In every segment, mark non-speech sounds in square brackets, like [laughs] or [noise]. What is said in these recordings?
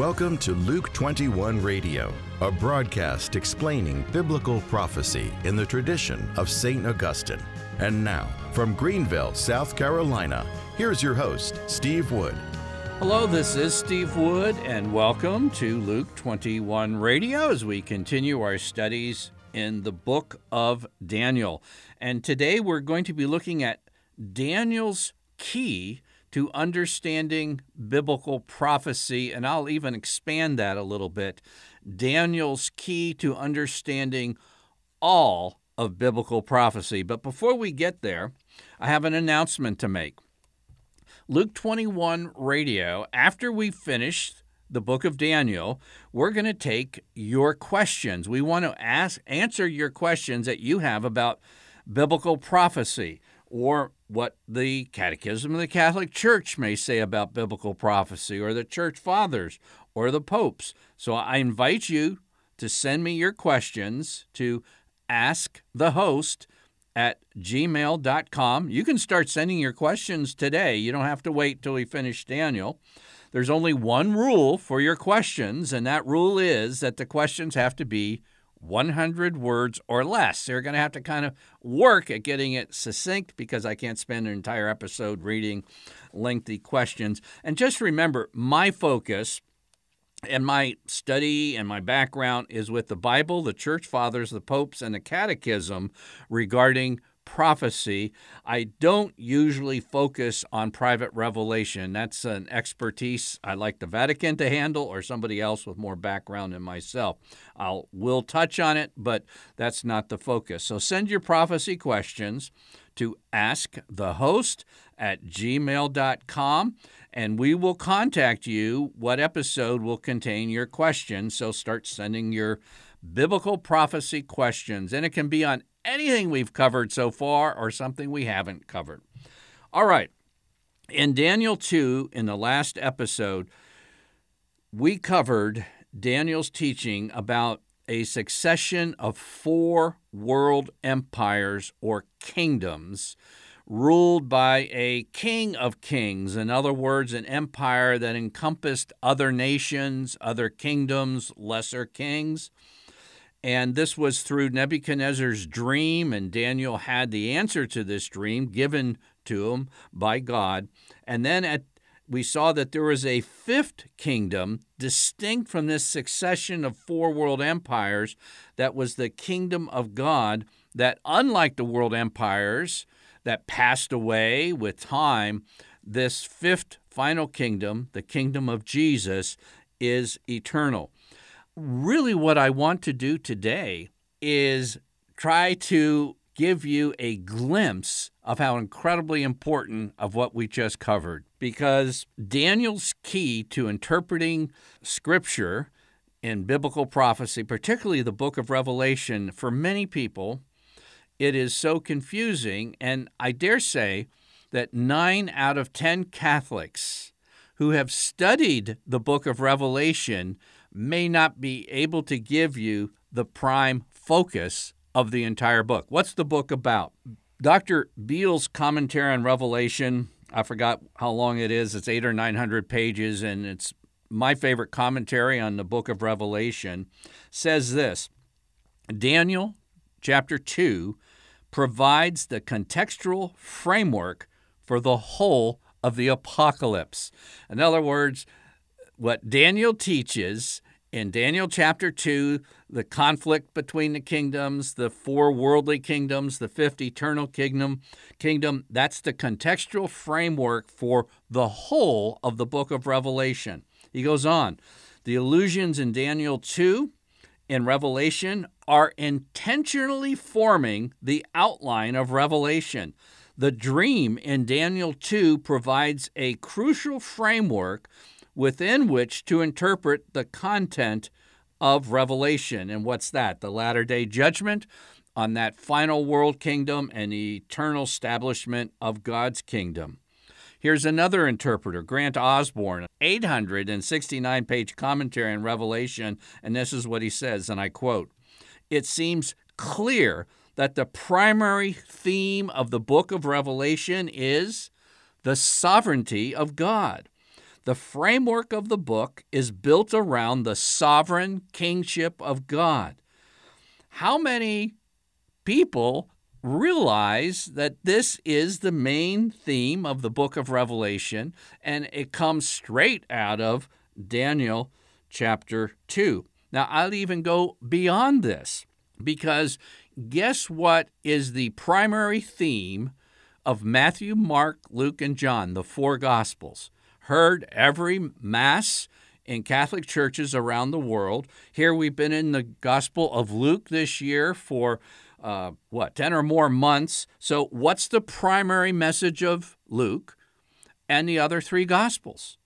Welcome to Luke 21 Radio, a broadcast explaining biblical prophecy in the tradition of St. Augustine. And now, from Greenville, South Carolina, here's your host, Steve Wood. Hello, this is Steve Wood, and welcome to Luke 21 Radio as we continue our studies in the book of Daniel. And today we're going to be looking at Daniel's key to understanding biblical prophecy, and I'll even expand that a little bit. Daniel's key to understanding all of biblical prophecy. But before we get there, I have an announcement to make. Luke 21 Radio, after we finish the book of Daniel, we're going to take your questions. We want to ask answer your questions that you have about biblical prophecy or what the Catechism of the Catholic Church may say about biblical prophecy, or the church fathers, or the popes. So I invite you to send me your questions to ask the host at gmail.com. You can start sending your questions today. You don't have to wait till we finish Daniel. There's only one rule for your questions, and that rule is that the questions have to be 100 words or less. They're going to have to kind of work at getting it succinct because I can't spend an entire episode reading lengthy questions. And just remember, my focus and my study and my background is with the Bible, the church fathers, the popes, and the catechism regarding prophecy. I don't usually focus on private revelation. That's an expertise I like the Vatican to handle or somebody else with more background than myself. I'll will touch on it, but that's not the focus. So send your prophecy questions to ask the host at gmail.com and we will contact you what episode will contain your questions. So start sending your biblical prophecy questions, and it can be on anything we've covered so far or something we haven't covered. All right. In Daniel 2, in the last episode, we covered Daniel's teaching about a succession of four world empires or kingdoms ruled by a king of kings. In other words, an empire that encompassed other nations, other kingdoms, lesser kings. And this was through Nebuchadnezzar's dream, and Daniel had the answer to this dream given to him by God. And then at, we saw that there was a fifth kingdom distinct from this succession of four world empires that was the kingdom of God, that unlike the world empires that passed away with time, this fifth final kingdom, the kingdom of Jesus, is eternal really what I want to do today is try to give you a glimpse of how incredibly important of what we just covered because Daniel's key to interpreting scripture in biblical prophecy, particularly the book of Revelation, for many people, it is so confusing. And I dare say that nine out of 10 Catholics who have studied the book of Revelation may not be able to give you the prime focus of the entire book. What's the book about? Dr. Beale's commentary on Revelation, I forgot how long it is, it's eight or 900 pages, and it's my favorite commentary on the book of Revelation, says this Daniel chapter 2 provides the contextual framework for the whole of the apocalypse. In other words, what Daniel teaches in Daniel chapter 2, the conflict between the kingdoms, the four worldly kingdoms, the fifth eternal kingdom, kingdom, that's the contextual framework for the whole of the book of Revelation. He goes on. The allusions in Daniel 2 and Revelation are intentionally forming the outline of Revelation. The dream in Daniel 2 provides a crucial framework within which to interpret the content of Revelation. And what's that? The latter day judgment on that final world kingdom and the eternal establishment of God's kingdom. Here's another interpreter, Grant Osborne, 869 page commentary on Revelation, and this is what he says, and I quote It seems clear that the primary theme of the book of Revelation is the sovereignty of God The framework of the book is built around the sovereign kingship of God. How many people realize that this is the main theme of the book of Revelation and it comes straight out of Daniel chapter 2? Now, I'll even go beyond this because guess what is the primary theme of Matthew, Mark, Luke, and John, the four Gospels? Heard every Mass in Catholic churches around the world. Here we've been in the Gospel of Luke this year for uh, what, 10 or more months. So, what's the primary message of Luke and the other three Gospels?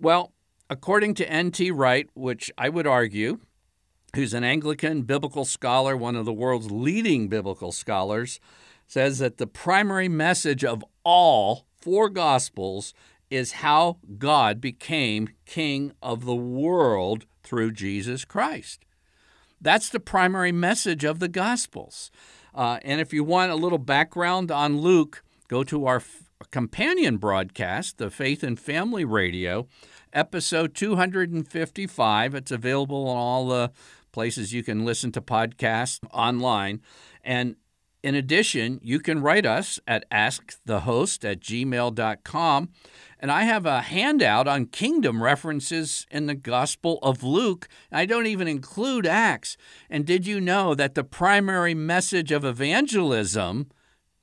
Well, according to N.T. Wright, which I would argue, who's an Anglican biblical scholar, one of the world's leading biblical scholars, says that the primary message of all four Gospels is how God became King of the world through Jesus Christ. That's the primary message of the Gospels. Uh, and if you want a little background on Luke, go to our f- companion broadcast, the Faith and Family Radio, episode 255. It's available on all the places you can listen to podcasts online. And in addition, you can write us at askthehost at gmail.com and I have a handout on kingdom references in the Gospel of Luke. I don't even include Acts. And did you know that the primary message of evangelism,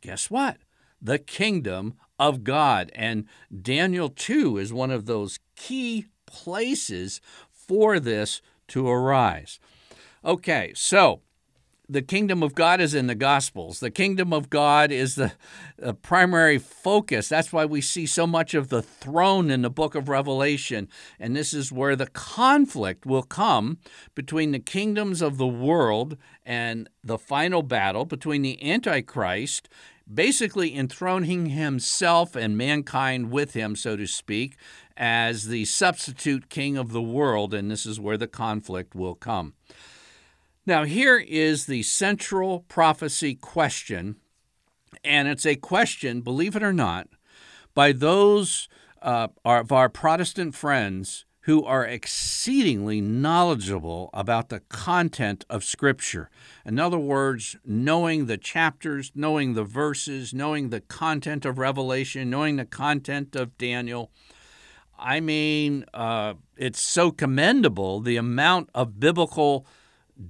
guess what? The kingdom of God. And Daniel 2 is one of those key places for this to arise. Okay, so the kingdom of God is in the Gospels. The kingdom of God is the, the, primary focus. That's why we see so much of the throne in the book of Revelation. And this is where the conflict will come between the kingdoms of the world and the final battle between the Antichrist, basically enthroning himself and mankind with him, so to speak, as the substitute king of the world. And this is where the conflict will come. Now, here is the central prophecy question, and it's a question, believe it or not, by those uh, of our Protestant friends who are exceedingly knowledgeable about the content of Scripture. In other words, knowing the chapters, knowing the verses, knowing the content of Revelation, knowing the content of Daniel. I mean, uh, it's so commendable the amount of biblical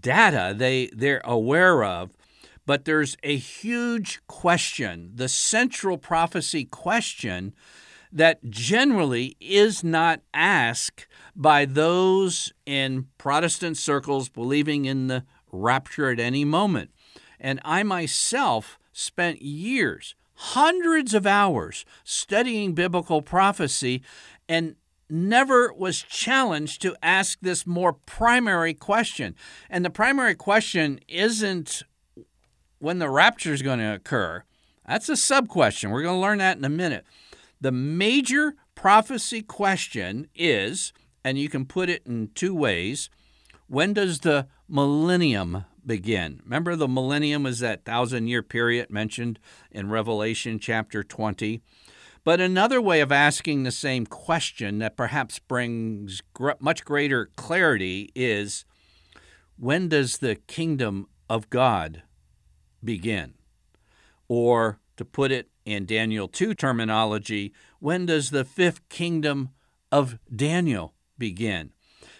data they, they're aware of, but there's a huge question, the central prophecy question that generally is not asked by those in Protestant circles believing in the rapture at any moment. And I myself spent years, hundreds of hours studying biblical prophecy, and never was challenged to ask this more primary question. And the primary question isn't when the rapture is going to occur. That's a sub question. We're going to learn that in a minute. The major prophecy question is, and you can put it in two ways when does the millennium begin? Remember, the millennium is that thousand year period mentioned in Revelation chapter 20. But another way of asking the same question that perhaps brings gr- much greater clarity is when does the kingdom of God begin? Or to put it in Daniel 2 terminology, when does the fifth kingdom of Daniel begin?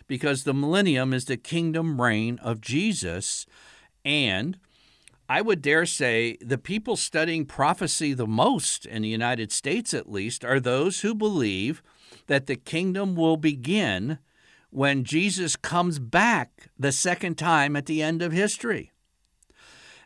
Because the millennium is the kingdom reign of Jesus, and I would dare say the people studying prophecy the most, in the United States at least, are those who believe that the kingdom will begin when Jesus comes back the second time at the end of history.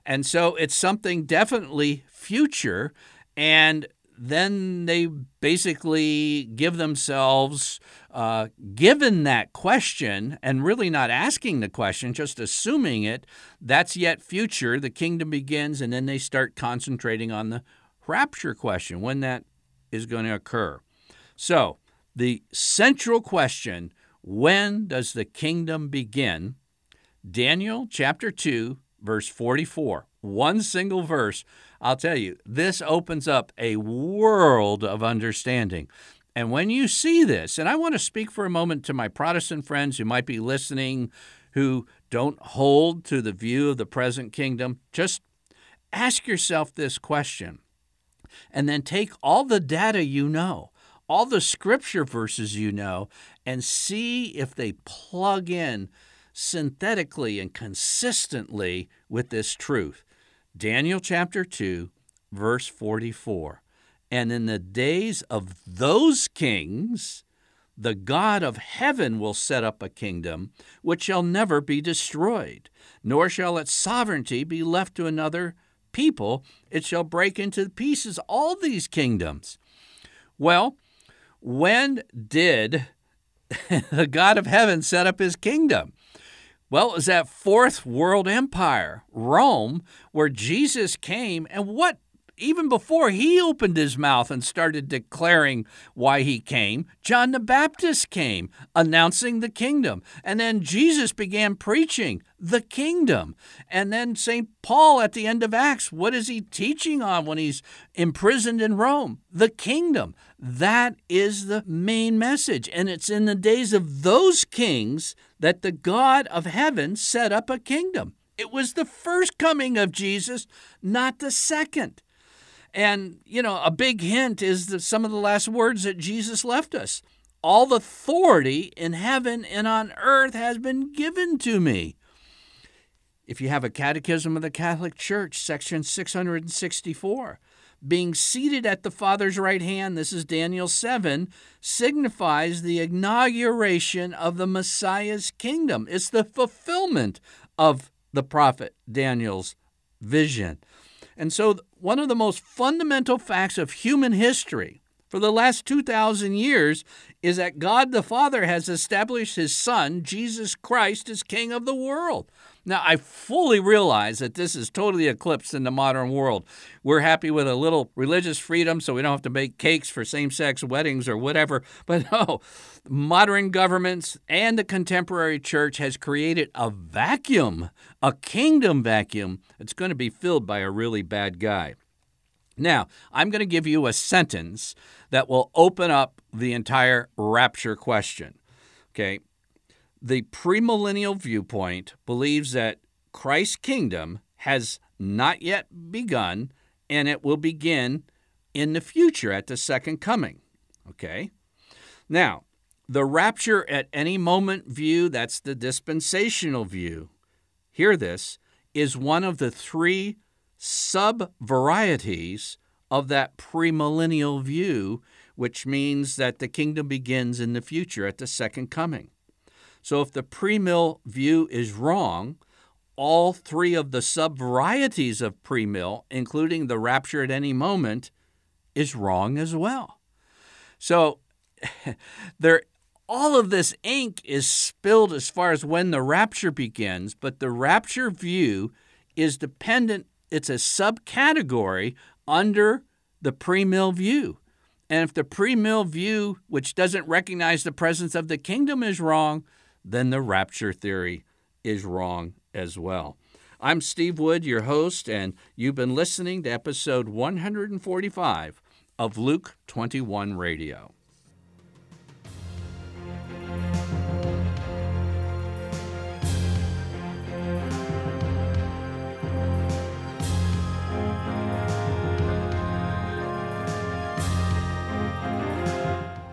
And so it's something definitely future. And then they basically give themselves, uh, given that question and really not asking the question, just assuming it, that's yet future. The kingdom begins, and then they start concentrating on the rapture question, when that is going to occur. So, the central question when does the kingdom begin? Daniel chapter 2, verse 44. One single verse I'll tell you, this opens up a world of understanding. And when you see this, and I want to speak for a moment to my Protestant friends who might be listening who don't hold to the view of the present kingdom, just ask yourself this question. And then take all the data you know, all the scripture verses you know, and see if they plug in synthetically and consistently with this truth. Daniel chapter 2, verse 44. And in the days of those kings, the God of heaven will set up a kingdom which shall never be destroyed, nor shall its sovereignty be left to another people. It shall break into pieces all these kingdoms. Well, when did [laughs] the God of heaven set up his kingdom? Well, it was that fourth world empire, Rome, where Jesus came. And what even before he opened his mouth and started declaring why he came, John the Baptist came announcing the kingdom. And then Jesus began preaching the kingdom. And then St. Paul at the end of Acts, what is he teaching on when he's imprisoned in Rome? The kingdom. That is the main message. And it's in the days of those kings that the God of heaven set up a kingdom. It was the first coming of Jesus, not the second. And, you know, a big hint is that some of the last words that Jesus left us. All authority in heaven and on earth has been given to me. If you have a Catechism of the Catholic Church, section 664, being seated at the Father's right hand, this is Daniel 7, signifies the inauguration of the Messiah's kingdom. It's the fulfillment of the prophet Daniel's vision. And so, one of the most fundamental facts of human history for the last 2,000 years is that God the Father has established his Son, Jesus Christ, as King of the world. Now, I fully realize that this is totally eclipsed in the modern world. We're happy with a little religious freedom so we don't have to make cakes for same sex weddings or whatever. [laughs] But no, modern governments and the contemporary church has created a vacuum, a kingdom vacuum that's going to be filled by a really bad guy. Now, I'm going to give you a sentence that will open up the entire rapture question. Okay. The premillennial viewpoint believes that Christ's kingdom has not yet begun and it will begin in the future at the second coming. Okay. Now, the rapture at any moment view, that's the dispensational view. Hear this, is one of the three sub varieties of that premillennial view, which means that the kingdom begins in the future at the second coming. So if the premill view is wrong, all three of the sub varieties of premill, including the rapture at any moment, is wrong as well. So [laughs] there all of this ink is spilled as far as when the rapture begins, but the rapture view is dependent it's a subcategory under the premill view. And if the premill view, which doesn't recognize the presence of the kingdom, is wrong, then the rapture theory is wrong as well. I'm Steve Wood, your host, and you've been listening to episode 145 of Luke 21 Radio.